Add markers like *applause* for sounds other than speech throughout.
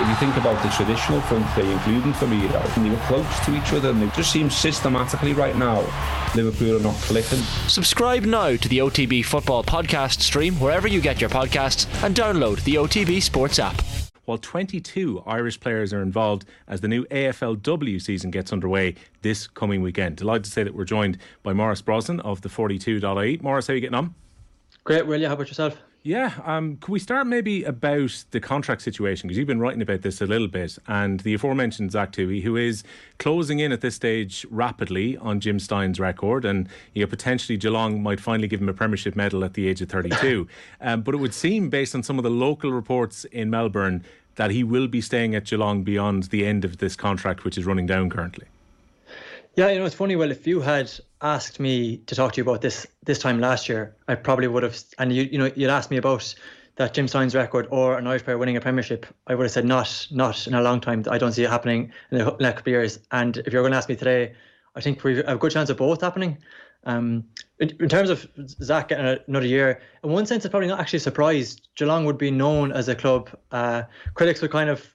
If you think about the traditional front three, including Firmino, and they were close to each other, and it just seems systematically right now Liverpool are not clicking. Subscribe now to the OTB Football Podcast stream wherever you get your podcasts and download the OTB Sports app while 22 Irish players are involved as the new AFLW season gets underway this coming weekend. Delighted to say that we're joined by Maurice Brosnan of the 42.ie. Maurice, how are you getting on? Great, Will you? How about yourself? Yeah, um, could we start maybe about the contract situation? Because you've been writing about this a little bit, and the aforementioned Zach Tuohy, who is closing in at this stage rapidly on Jim Stynes' record, and you know, potentially Geelong might finally give him a Premiership medal at the age of 32. *laughs* um, but it would seem, based on some of the local reports in Melbourne, that he will be staying at Geelong beyond the end of this contract, which is running down currently. Yeah, you know, it's funny. Well, if you had asked me to talk to you about this this time last year, I probably would have, and you you know, you'd asked me about that Jim Stynes' record or an Irish player winning a Premiership, I would have said not, not in a long time. I don't see it happening in the next couple of years. And if you're going to ask me today, I think we have a good chance of both happening. Um, in, terms of Zach getting another year, in one sense, I'm probably not actually surprised. Geelong would be known as a club. Uh, critics would kind of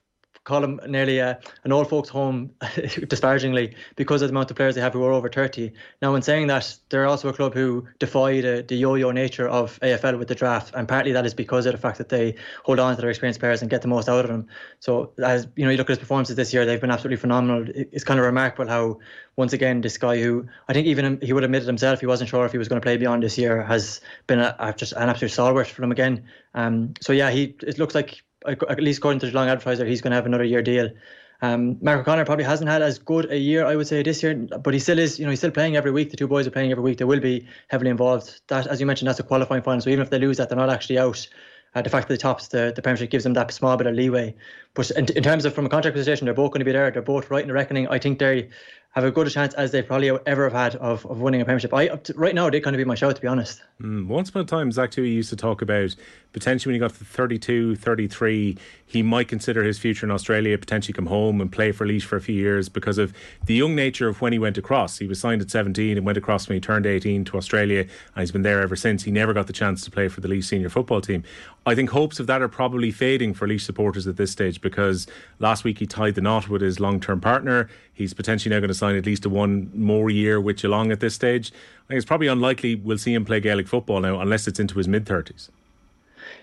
call them nearly a, an old folks' home, *laughs* disparagingly, because of the amount of players they have who are over 30. Now, in saying that, they're also a club who defy the, the yo-yo nature of AFL with the draft, and partly that is because of the fact that they hold on to their experienced players and get the most out of them. So, as you know, you look at his performances this year; they've been absolutely phenomenal. It's kind of remarkable how, once again, this guy who I think even he would admit it himself he wasn't sure if he was going to play beyond this year has been a, a, just an absolute stalwart for them again. Um, so yeah, he it looks like at least according to the Geelong Advertiser, he's going to have another year deal. Um, Mark O'Connor probably hasn't had as good a year, I would say, this year, but he still is. You know, he's still playing every week. The two boys are playing every week. They will be heavily involved. That, as you mentioned, that's a qualifying final. So even if they lose that, they're not actually out. Uh, the fact that they tops the, the Premiership gives them that small bit of leeway. But in, in terms of from a contract position, they're both going to be there. They're both right in the reckoning. I think they have a good chance as they probably ever have had of, of winning a premiership. I to, right now they kind of be my shout to be honest. Mm, once upon a time, Zach Tuohy used to talk about potentially when he got to 32, 33, he might consider his future in Australia, potentially come home and play for Laois for a few years because of the young nature of when he went across. He was signed at 17 and went across when he turned 18 to Australia, and he's been there ever since. He never got the chance to play for the Laois senior football team. I think hopes of that are probably fading for Laois supporters at this stage because last week he tied the knot with his long term partner. He's potentially now going to sign at least a one more year with Geelong at this stage. I think it's probably unlikely we'll see him play Gaelic football now unless it's into his mid 30s.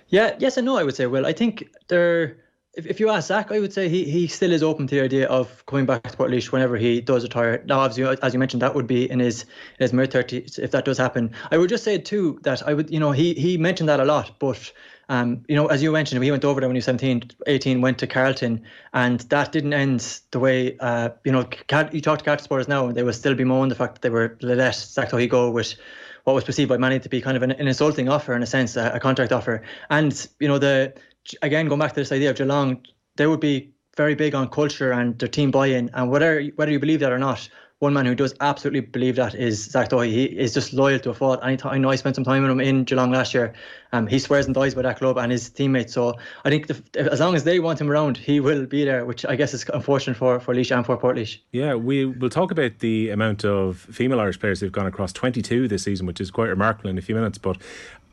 Yeah, yes and no, I would say. Well, I think there. If, if you ask Zach, I would say he, he still is open to the idea of coming back to Portlaoise whenever he does retire. Now, obviously, as you mentioned, that would be in his in his mid thirties if that does happen. I would just say too that I would, you know, he he mentioned that a lot, but um, you know, as you mentioned, he went over there when he was 17, 18, went to Carlton, and that didn't end the way, uh, you know, you talk to Carlton supporters now, they will still bemoan the fact that they were let Zach go with what was perceived by many to be kind of an, an insulting offer, in a sense, a, a, contract offer. And, you know, the again, going back to this idea of Geelong, they would be very big on culture and their team buy-in, and whether whether you believe that or not, one man who does absolutely believe that is Zach Tuohy. He is just loyal to a fault. I, I know I spent some time with him in Geelong last year. Um, he swears and dies by that club and his teammates. So I think the, as long as they want him around, he will be there, which I guess is unfortunate for, for Laois and for Portlaoise. Yeah, we will talk about the amount of female Irish players who've gone across 22 this season, which is quite remarkable in a few minutes. But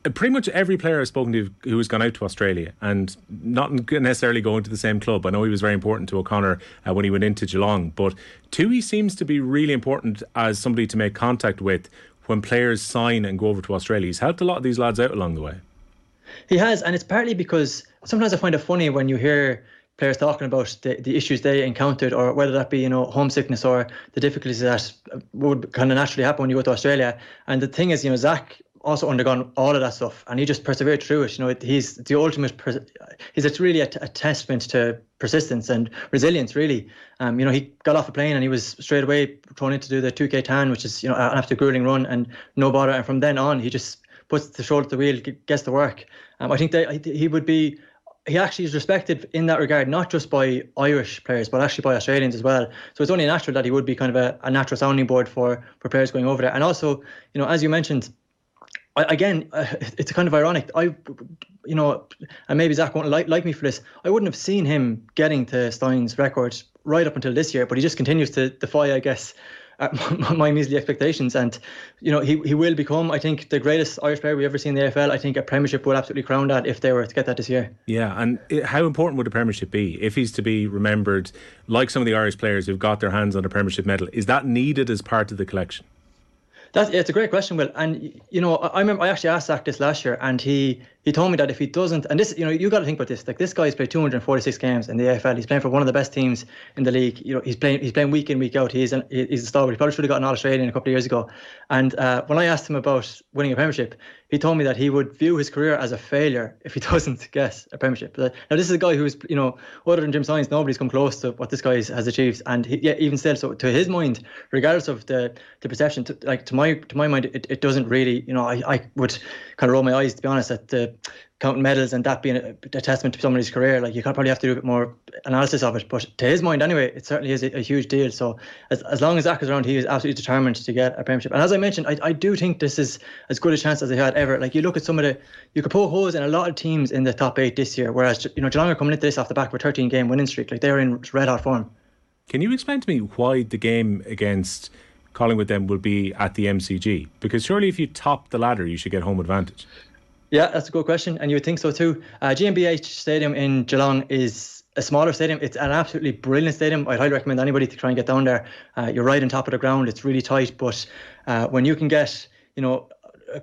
pretty much every player I've spoken to who has gone out to Australia and not necessarily going to the same club. I know he was very important to O'Connor uh, when he went into Geelong, but Tuohy seems to be really important as somebody to make contact with when players sign and go over to Australia. He's helped a lot of these lads out along the way. He has, and it's partly because sometimes I find it funny when you hear players talking about the, the issues they encountered, or whether that be you know homesickness or the difficulties that would kind of naturally happen when you go to Australia. And the thing is, you know, Zach also undergone all of that stuff, and he just persevered through it. You know, he's the ultimate. He's it's really a, testament to persistence and resilience. Really, um, you know, he got off a plane and he was straight away thrown to do the 2K tan, which is you know an absolute grueling run, and no bother. And from then on, he just puts the shoulder to the wheel, gets to work. Um, I think that he would be. He actually is respected in that regard, not just by Irish players, but actually by Australians as well. So it's only natural that he would be kind of a, a natural sounding board for for players going over there. And also, you know, as you mentioned, again, uh, *laughs* it's kind of ironic. I, you know, and maybe Zach won't like, like me for this. I wouldn't have seen him getting to Stynes' record right up until this year, but he just continues to defy, I guess, *laughs* my, my measly expectations. And you know, he he will become, I think, the greatest Irish player we've ever seen in the AFL. I think a Premiership will absolutely crown that if they were to get that this year. Yeah, and how important would a Premiership be if he's to be remembered like some of the Irish players who've got their hands on a Premiership medal? Is that needed as part of the collection? That's yeah, it's a great question, Will. And you know, I, I remember I actually asked Zach this last year, and he he told me that if he doesn't, and this, you know, you got to think about this. Like this guy's played 246 games in the AFL. He's playing for one of the best teams in the league. You know, he's playing he's playing week in week out. He's an, he's a star. He probably should have gotten All Australian a couple of years ago. And uh, when I asked him about winning a Premiership, he told me that he would view his career as a failure *laughs* if he doesn't *laughs* get a Premiership. Now this is a guy who's you know other than Jim Stynes, nobody's come close to what this guy has achieved. And he, yeah, even still, so to his mind, regardless of the the perception, to, like to my to my mind, it, it doesn't really. You know, I, I would kind of roll my eyes to be honest at the counting medals and that being a, a, testament to somebody's career, like you probably have to do a bit more analysis of it. But to his mind, anyway, it certainly is a, a huge deal. So as, as long as Zach is around, he is absolutely determined to get a premiership. And as I mentioned, I, I do think this is as good a chance as they had ever. Like you look at some of the, you could poke holes in a lot of teams in the top eight this year, whereas you know Geelong are coming into this off the back of a 13 game winning streak. Like they're in red hot form. Can you explain to me why the game against Collingwood then will be at the MCG? Because surely if you top the ladder, you should get home advantage. Yeah, that's a good question, and you would think so too. Uh, GMHBA Stadium in Geelong is a smaller stadium. It's an absolutely brilliant stadium. I'd highly recommend anybody to try and get down there. Uh, you're right on top of the ground. It's really tight, but uh, when you can get, you know,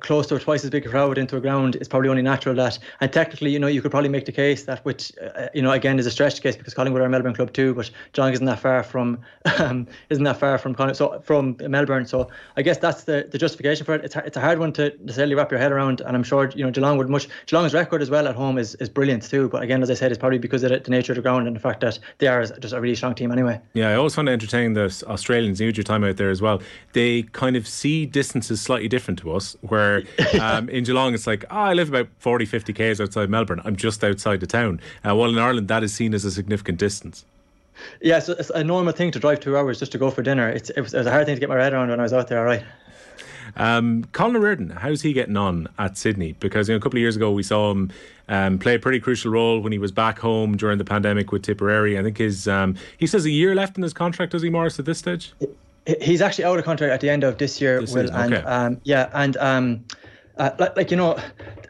close to twice as big crowd into a ground, it's probably only natural that. And technically, you know, you could probably make the case that, which, uh, you know, again is a stretched case because Collingwood are a Melbourne club too, but Geelong isn't that far from, *laughs* um, isn't that far from so from Melbourne. So I guess that's the, the justification for it. It's it's a hard one to necessarily wrap your head around, and I'm sure you know Geelong would much. Geelong's record as well at home is, is brilliant too. But again, as I said, it's probably because of the, the nature of the ground and the fact that they are just a really strong team anyway. Yeah, I always find it entertaining that Australians, you your time out there as well. They kind of see distances slightly different to us, where. Um, *laughs* um, in Geelong, it's like, oh, I live about 40, 50 k's outside Melbourne. I'm just outside the town. Uh, while in Ireland, that is seen as a significant distance. Yeah, so it's a normal thing to drive two hours just to go for dinner. It's, it, was, it was a hard thing to get my head around when I was out there, all right. Um, Colin O'Riordan, how's he getting on at Sydney? Because you know, a couple of years ago we saw him um, play a pretty crucial role when he was back home during the pandemic with Tipperary. I think his um, he says a year left in his contract. Does he, Maurice, at this stage? He's actually out of contract at the end of this year. This Will, okay. and um, yeah, and um, uh, like, like you know,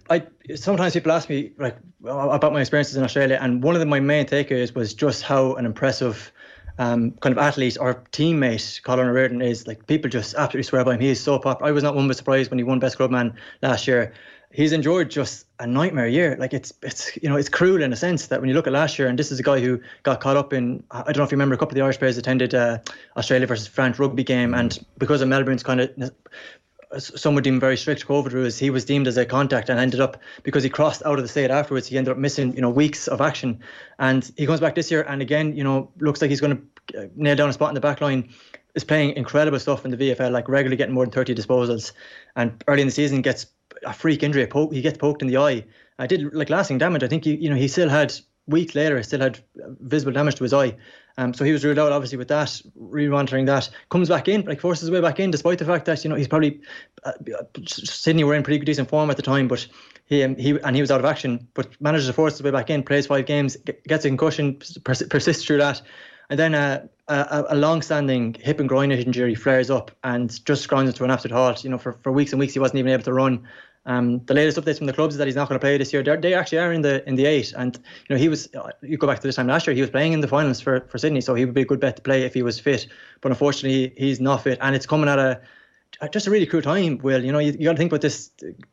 I sometimes people ask me like about my experiences in Australia, and one of the, my main takeaways was just how an impressive um, kind of athlete or teammate Colin O'Riordan is. Like people just absolutely swear by him. He is so popular. I was not one bit surprised when he won Best Clubman last year. He's enjoyed just a nightmare year. Like it's it's you know it's cruel in a sense that when you look at last year, and this is a guy who got caught up in I don't know if you remember a couple of the Irish players attended uh, Australia versus France rugby game, and because of Melbourne's kind of some would deem very strict COVID rules, he was deemed as a contact and ended up because he crossed out of the state afterwards. He ended up missing, you know, weeks of action, and he comes back this year and again, you know, looks like he's going to uh, nail down a spot in the back line. Is playing incredible stuff in the VFL, like regularly getting more than 30 disposals, and early in the season gets a freak injury. A poke, he gets poked in the eye. I did like lasting damage. I think he, you know, he still had week later, he still had visible damage to his eye. Um, so he was ruled out, obviously, with that, re-monitoring that. Comes back in, like forces his way back in, despite the fact that you know he's probably uh, Sydney were in pretty decent form at the time, but he um, he and he was out of action, but manages to force his way back in, plays five games, gets a concussion, pers- persists through that, and then uh, a, a long-standing hip and groin injury flares up and just grinds into an absolute halt. You know, for, for weeks and weeks he wasn't even able to run. Um, the latest updates from the clubs is that he's not going to play this year. They're, they actually are in the in the eight, and you know he was. You go back to this time last year, he was playing in the finals for, for Sydney, so he would be a good bet to play if he was fit. But unfortunately, he's not fit, and it's coming at a Uh, just a really cruel time. Will you know you, you got to think about this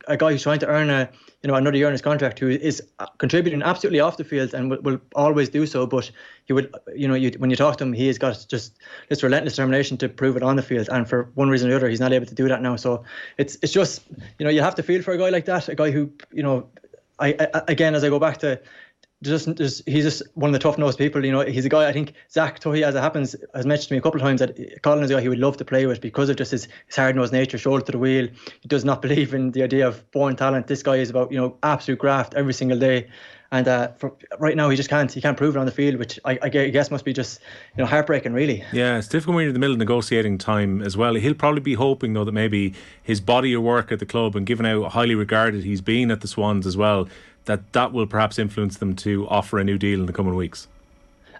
a guy who's trying to earn a you know another year in his contract who is uh, contributing absolutely off the field and will, will always do so. But he would you know you, when you talk to him, he has got just this relentless determination to prove it on the field. And for one reason or the other, he's not able to do that now. So it's it's just you know you have to feel for a guy like that, a guy who you know I, I again as I go back to just, he's just one of the tough nosed people. You know, he's a guy. I think Zach Tuohy, as it happens, has mentioned to me a couple of times that Colin is a guy he would love to play with because of just his, his hard nosed nature, shoulder to the wheel. He does not *laughs* believe in the idea of born talent. This guy is about you know absolute graft every single day. And uh, for, right now, he just can't. He can't prove it on the field, which I, I, guess must be just you know heartbreaking, really. Yeah, it's difficult when you're in the middle of negotiating time as well. He'll probably be hoping though that maybe his body of work at the club and given how highly regarded he's been at the Swans as well, that that will perhaps influence them to offer a new deal in the coming weeks.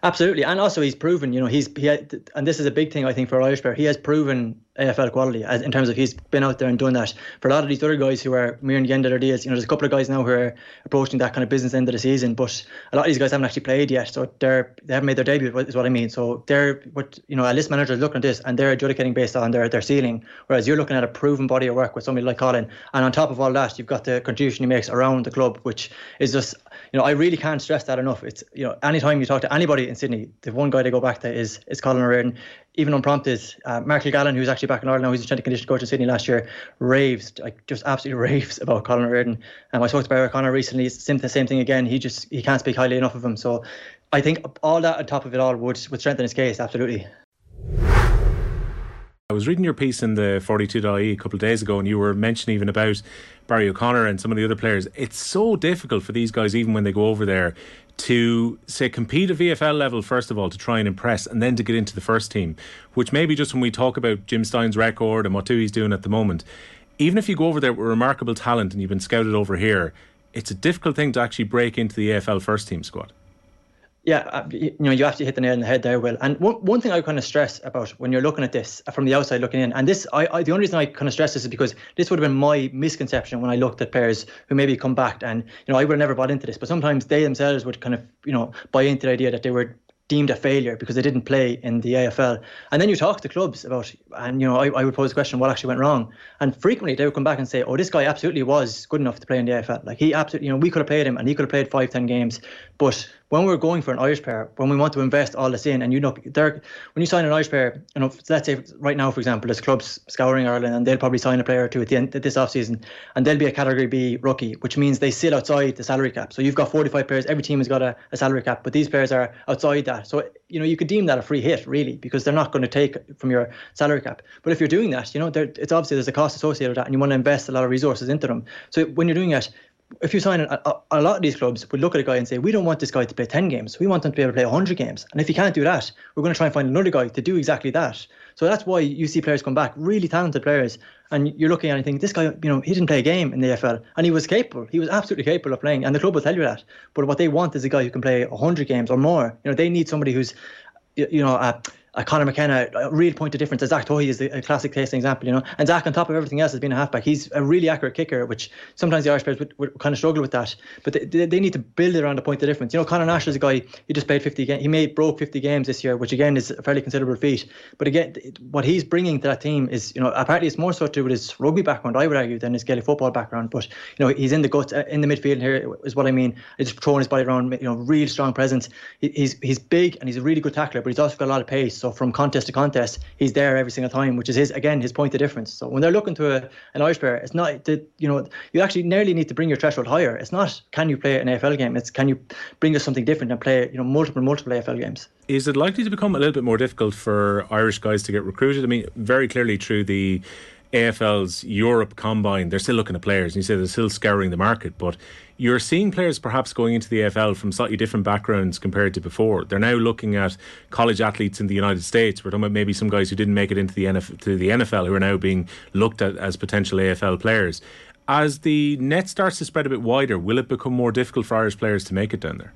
Absolutely, and also he's proven, you know, he's he and this is a big thing I think for Irish player. He has proven AFL quality as, in terms of he's been out there and done that. For a lot of these other guys who are nearing the end of their deals, you know, there's a couple of guys now who are approaching that kind of business end of the season, but a lot of these guys haven't actually played yet, so they're they haven't made their debut. Is what I mean. So they're what you know, a list manager is looking at this and they're adjudicating based on their their ceiling, whereas you're looking at a proven body of work with somebody like Colin, and on top of all that, you've got the contribution he makes around the club, which is just you know, I really can't stress that enough. It's you know, anytime you talk to anybody in Sydney, the one guy they go back to is is Colin O'Riordan. Even unprompted, uh, Mark Gallen, who's actually back in Ireland now, he's a strength and conditioning coach in Sydney last year, raves like just absolutely *laughs* raves about Colin O'Riordan. And um, I spoke to Barry O'Connor recently, same the same thing again. He just he can't speak highly enough of him. So I think all that on top of it all would would strengthen his case absolutely. I was reading your piece in the 42.ie a couple of days ago, and you were mentioning even about Barry O'Connor and some of the other players. It's so difficult for these guys, even when they go over there, to say compete at VFL level first of all to try and impress, and then to get into the first team. Which maybe just when we talk about Jim Stynes' record and what he's doing at the moment, even if you go over there with remarkable talent and you've been scouted over here, it's a difficult thing to actually break into the AFL first team squad. Yeah, uh, you know, you have to hit the nail on the head there, Will. And one, one thing I kind of stress about when you're looking at this from the outside looking in, and this, I, I the only reason I kind of stress this is because this would have been my misconception when I looked at players who maybe come back, and you know, I would have never bought into this, but sometimes they themselves would kind of, you know, buy into the idea that they were deemed a failure because they didn't play in the AFL. And then you talk to clubs about, and you know, I, I would pose the question, what actually went wrong? And frequently they would come back and say, oh, this guy absolutely was good enough to play in the AFL. Like he absolutely, you know, we could have played him and he could have played five, ten games, but when we're going for an Irish player, when we want to invest all this in, and you know, when you sign an Irish player, you know, let's say right now, for example, there's clubs scouring Ireland, and they'll probably sign a player or two at the end of this off season, and they'll be a Category B rookie, which means they sit outside the salary cap. So you've got 45 players, every team has got a, a salary cap, but these players are outside that. So you know, you could deem that a free hit, really, because they're not going to take from your salary cap. But if you're doing that, you know, it's obviously there's a cost associated with that, and you want to invest a lot of resources into them. So when you're doing that, if you sign a, a, a, lot of these clubs would look at a guy and say, we don't want this guy to play 10 games. We want him to be able to play 100 games. And if he can't do that, we're going to try and find another guy to do exactly that. So that's why you see players come back, really talented players, and you're looking at think, this guy, you know, he didn't play a game in the AFL, and he was capable. He was absolutely capable of playing, and the club will tell you that. But what they want is a guy who can play 100 games or more. You know, they need somebody who's, you know, uh, uh, Conor McKenna, a real point of difference. Zach Tuohy is a classic case example, you know. And Zach, on top of everything else, has been a halfback. He's a really accurate kicker, which sometimes the Irish players would, would kind of struggle with that. But they, they, need to build around a point of difference. You know, Conor Nash is a guy, he just played 50 games. He made broke 50 games this year, which again is a fairly considerable feat. But again, what he's bringing to that team is, you know, apparently it's more so to do with his rugby background, I would argue, than his Gaelic football background. But, you know, he's in the guts, uh, in the midfield here, is what I mean. He's throwing his body around, you know, real strong presence. He's, he's big and he's a really good tackler, but he's also got a lot of pace. So from contest to contest, he's there every single time, which is his again his point of difference. So when they're looking to a, an Irish player, it's not that you know you actually nearly need to bring your threshold higher. It's not can you play an AFL game. It's can you bring us something different and play you know multiple multiple AFL games. Is it likely to become a little bit more difficult for Irish guys to get recruited? I mean, very clearly through the AFL's Europe combine, they're still looking at players, and you say they're still scouring the market, but you're seeing players perhaps going into the AFL from slightly different backgrounds compared to before. They're now looking at college athletes in the United States. We're talking about maybe some guys who didn't make it into the NFL, to the NFL who are now being looked at as potential AFL players. As the net starts to spread a bit wider, will it become more difficult for Irish players to make it down there?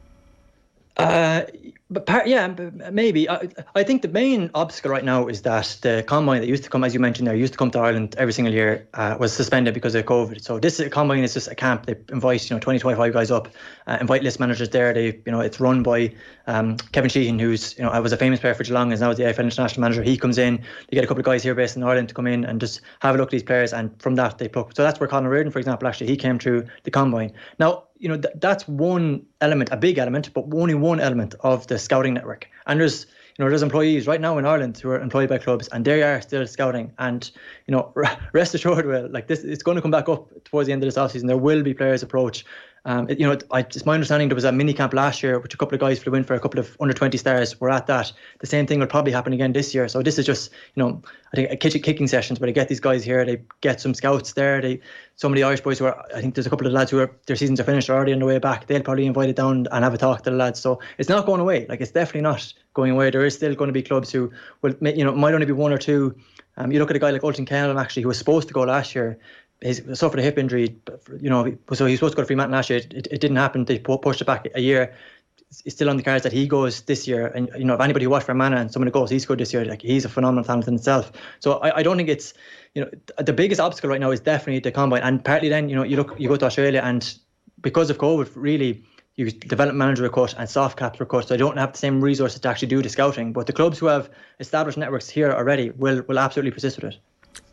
Uh, but par- yeah, maybe. I, I think the main obstacle right now is that the combine that used to come, as you mentioned there, used to come to Ireland every single year, uh, was suspended because of COVID. So this combine is just a camp. They invite you know 20, 25 guys up, uh, invite list managers there. They you know it's run by um, Kevin Sheehan, who's you know I was a famous player for Geelong, is now the AFL international manager. He comes in. You get a couple of guys here based in Ireland to come in and just have a look at these players, and from that they pluck. So that's where Conor Reardon, for example, actually he came through the combine. Now you know th- that's one element, a big element, but only one element of the scouting network. And there's you know there's employees right now in Ireland who are employed by clubs, and they are still scouting. And you know, *laughs* rest assured, well, like this, it's going to come back up towards the end of this offseason. There will be players approach um, it, you know, I, it's my understanding there was a mini camp last year, which a couple of guys flew in for a couple of under 20 stars. We're at that. The same thing will probably happen again this year. So this is just, you know, I think a kitchen kicking sessions where they get these guys here, they get some scouts there. They some of the Irish boys who are, I think there's a couple of lads who are their seasons are finished are already on the way back. They'll probably invite it down and have a talk to the lads. So it's not going away. Like it's definitely not going away. There is still going to be clubs who will, you know, might only be one or two. Um, you look at a guy like Ultan Kennellan actually, who was supposed to go last year he suffered a hip injury. You know, so he was supposed to go to Fremantle last year. It, it, didn't happen. They pushed it back a year. is still on the cards that he goes this year. And you know, if anybody watched Fermanagh and someone who goes, he's good this year. Like he's a phenomenal talent in itself. So I, I don't think it's you know the biggest obstacle right now is definitely the combine. And partly then you know you look you go to Australia and because of COVID, really you develop manager recruit and soft caps recruit, so they don't have the same resources to actually do the scouting. But the clubs who have established networks here already will will absolutely persist with it.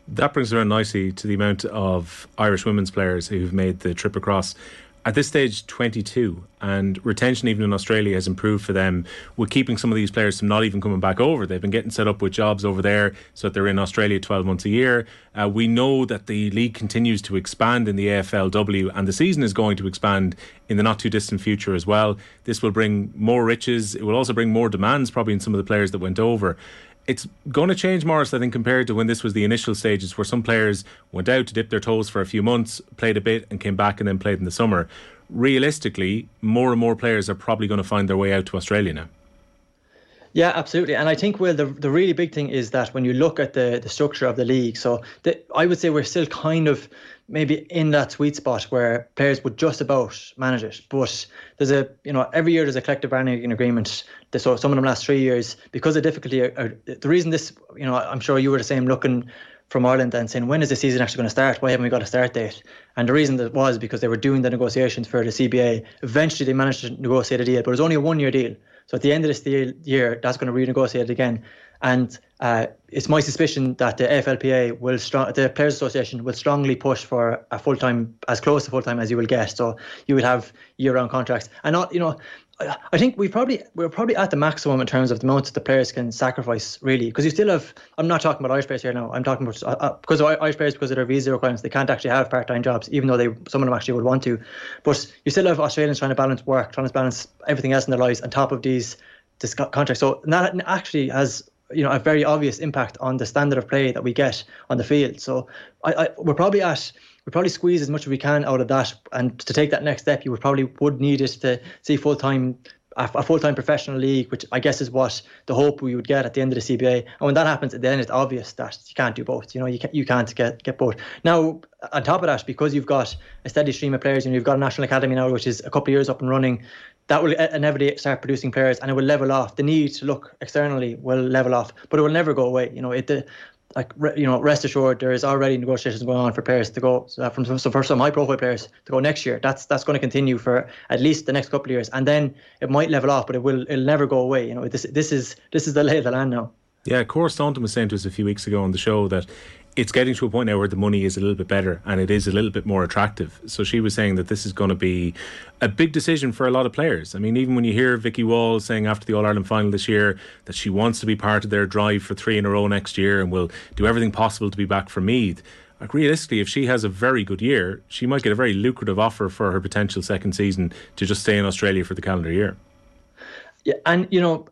That brings around nicely to the amount of Irish women's players who've made the trip across. At this stage 22 and retention even in Australia has improved for them. With keeping some of these players from not even coming back over. They've been getting set up with jobs over there so that they're in Australia 12 months a year. Uh, we know that the league continues to expand in the AFLW and the season is going to expand in the not too distant future as well. This will bring more riches. It will also bring more demands probably in some of the players that went over it's going to change, Maurice, I think, compared to when this was the initial stages where some players went out to dip their toes for a few months, played a bit, and came back and then played in the summer. Realistically, more and more players are probably going to find their way out to Australia now. Yeah, absolutely. And I think, well, the, the really big thing is that when you look at the, the structure of the league, so the, I would say we're still kind of maybe in that sweet spot where players would just about manage it. But there's a, you know, every year there's a collective bargaining agreement. So some of them last three years because of difficulty. Are, are, the reason this, you know, I'm sure you were the same looking from Ireland and saying, when is the season actually going to start? Why haven't we got a start date? And the reason that was because they were doing the negotiations for the CBA. Eventually they managed to negotiate a deal, but it was only a one year deal. So at the end of this year, that's going to renegotiate again. And uh, it's my suspicion that the AFLPA will strong, the Players Association will strongly push for a full time, as close to full time as you will get. So you will have year round contracts, and not you know. I think we probably we're probably at the maximum in terms of the amount that the players can sacrifice, really, because you still have. I'm not talking about Irish players here now. I'm talking about uh, uh because of Irish players because of their visa requirements, they can't actually have part-time jobs, even though they some of them actually would want to. But you still have Australians trying to balance work, trying to balance everything else in their lives on top of these this contract. So that actually has you know a very obvious impact on the standard of play that we get on the field. So I, I we're probably at we probably squeeze as much as we can out of that, and to take that next step, you would probably would need it to see full time a full time professional league, which I guess is what the hope we would get at the end of the CBA. And when that happens, then it's obvious that you can't do both. You know, you can't you can't get get both. Now, on top of that, because you've got a steady stream of players and you've got a national academy now, which is a couple of years up and running, that will inevitably start producing players and it will level off. The need to look externally will level off, but it will never go away. You know, it the, like you know, rest assured, there is already negotiations going on for players to go so from so for some high profile players to go next year. That's that's going to continue for at least the next couple of years, and then it might level off, but it will it'll never go away. You know, this this is this is the lay of the land now. Yeah, Cora Staunton was saying to us a few weeks ago on the show that it's getting to a point now where the money is a little bit better and it is a little bit more attractive. So she was saying that this is going to be a big decision for a lot of players. I mean, even when you hear Vicky Wall saying after the All Ireland final this year that she wants to be part of their drive for three in a row next year and will do everything possible to be back for Meath. Like realistically, if she has a very good year, she might get a very lucrative offer for her potential second season to just stay in Australia for the calendar year. Yeah, and you know,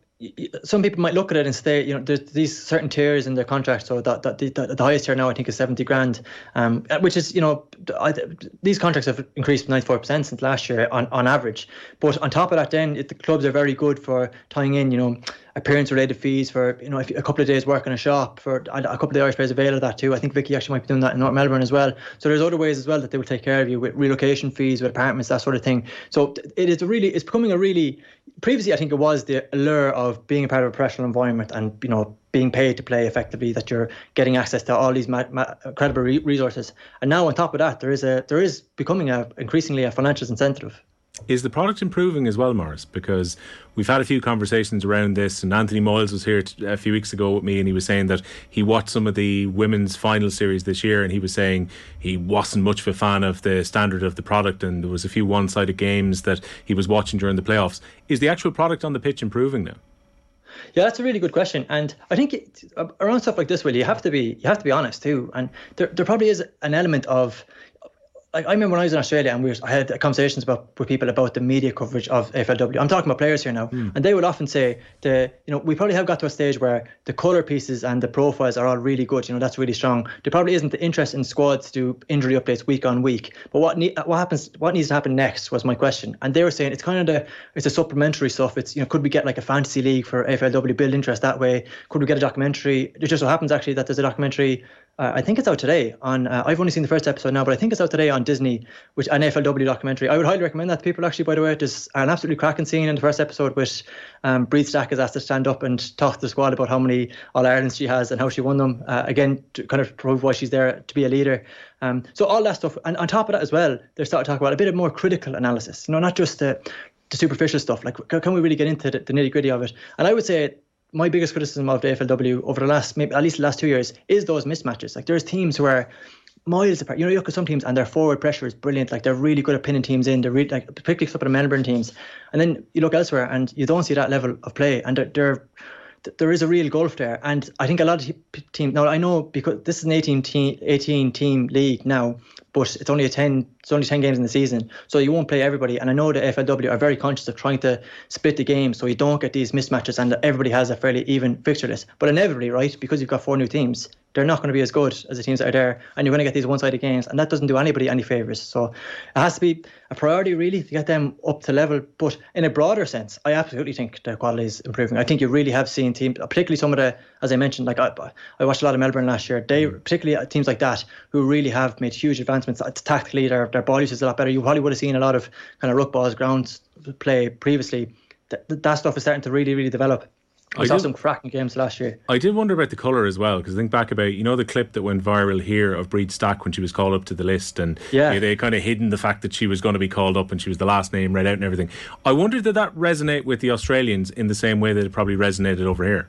some people might look at it and say, you know, there's these certain tiers in their contract. So that, that the, the, highest tier now, I think, is 70 grand, um, which is, you know, I, these contracts have increased 94% since last year on, on average. But on top of that, then it, the clubs are very good for tying in, you know, appearance related fees for, you know, a couple of days work in a shop. For a couple of the Irish players avail of that too. I think Vicky actually might be doing that in North Melbourne as well. So there's other ways as well that they will take care of you with relocation fees, with apartments, that sort of thing. So it is really, it's becoming a really previously, I think it was the allure of being a part of a professional environment and you know being paid to play effectively. That you're getting access to all these ma- ma- credible re- resources, and now on top of that, there is a there is becoming a increasingly a financial incentive. Is the product improving as well, Maurice? Because we've had a few conversations around this, and Anthony Moyles was here a few weeks ago with me, and he was saying that he watched some of the women's final series this year, and he was saying he wasn't much of a fan of the standard of the product, and there was a few one-sided games that he was watching during the playoffs. Is the actual product on the pitch improving now? Yeah, that's a really good question, and I think it, uh, around stuff like this, Will, you have to be you have to be honest too, and there there probably is an element of like I remember when I was in Australia and we were, I had conversations about with people about the media coverage of AFLW. I'm talking about players here now, mm. and they would often say the you know we probably have got to a stage where the color pieces and the profiles are all really good. You know that's really strong. There probably isn't the interest in squads to do injury updates week on week. But what ne- what happens? What needs to happen next was my question, and they were saying it's kind of the it's a supplementary stuff. It's you know could we get like a fantasy league for AFLW build interest that way? Could we get a documentary? It just so happens actually that there's a documentary uh, I think it's out today on. Uh, I've only seen the first episode now, but I think it's out today on Disney, which an AFLW documentary. I would highly recommend that to people. Actually, by the way, there's an absolutely cracking scene in the first episode which um, Bríd Stack is asked to stand up and talk to the squad about how many All Irelands she has and how she won them. Uh, again, to kind of prove why she's there to be a leader. Um, so all that stuff, and on top of that as well, they're starting to talk about a bit of more critical analysis. You know, not just the the superficial stuff. Like, can we really get into the, the nitty gritty of it? And I would say my biggest criticism of the AFLW over the last maybe at least the last two years is those mismatches. Like there's teams where miles apart. You know, you look at some teams and their forward pressure is brilliant. Like they're really good at pinning teams in. They're really, like particularly some of the Melbourne teams. And then you look elsewhere and you don't see that level of play. And they're, they're there is a real gulf there. And I think a lot of teams now I know because this is an 18 team 18 team league now, but it's only a 10 it's only 10 games in the season, so you won't play everybody. And I know the FLW are very conscious of trying to split the game so you don't get these mismatches and everybody has a fairly even fixture list. But inevitably, right, because you've got four new teams, they're not going to be as good as the teams that are there, and you're going to get these one-sided games, and that doesn't do anybody any favors. So it has to be a priority really to get them up to level. But in a broader sense, I absolutely think the quality is improving. I think you really have seen teams, particularly some of the, as I mentioned, like I, I watched a lot of Melbourne last year. They mm. particularly teams like that who really have made huge advancements. Tactically, their their ball bodies is a lot better. You probably would have seen a lot of kind of ruck balls, ground play previously. That, that stuff is starting to really, really develop. I, saw did, some cracking games last year. I did wonder about the colour as well because I think back about you know the clip that went viral here of Bríd Stack when she was called up to the list and yeah. You know, they kind of hidden the fact that she was going to be called up and she was the last name read out and everything. I wondered did that resonate with the Australians in the same way that it probably resonated over here.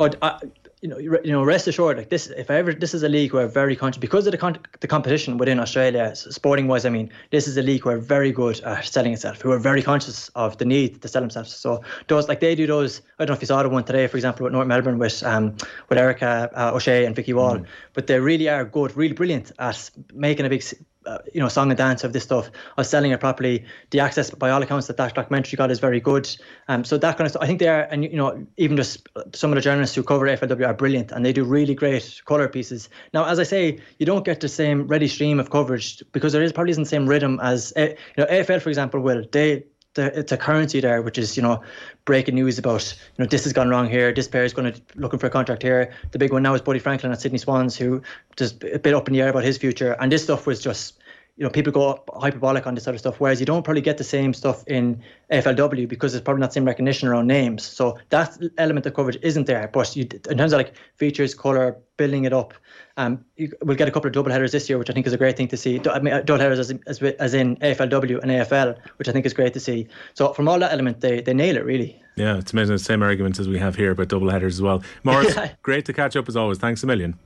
Oh, I, you know, you know, rest assured, like this, if ever this is a league where very conscious because of the con- the competition within Australia, sporting wise, I mean, this is a league where very good at selling itself, who are very conscious of the need to sell themselves. So those like they do those. I don't know if you saw the one today, for example, with North Melbourne with um with Erika uh, O'Shea and Vicky Wall, mm. but they really are good, really brilliant at making a big uh, you know, song and dance of this stuff, of selling it properly. The access, by all accounts, that that documentary got is very good. Um, so that kind of stuff, I think they are, and you know, even just some of the journalists who cover AFLW are brilliant, and they do really great color pieces. Now, as I say, you don't get the same ready stream of coverage because there is probably isn't the same rhythm as you know AFL, for example, will they the, it's a currency there, which is you know breaking news about you know this has gone wrong here, this player is going to looking for a contract here. The big one now is Buddy Franklin at Sydney Swans, who just a bit up in the air about his future, and this stuff was just you know, people go hyperbolic on this sort of stuff, whereas you don't probably get the same stuff in FLW because there's probably not the same recognition around names. So that element of coverage isn't there. But you, in terms of like features, color, building it up, um, you, we'll get a couple of double headers this year, which I think is a great thing to see. I mean, double headers as, as, as in AFLW and AFL, which I think is great to see. So from all that element, they, they nail it really. Yeah, it's amazing. The same arguments as we have here about double headers as well. Maurice, *laughs* great to catch up as always. Thanks a million.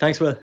Thanks, Will.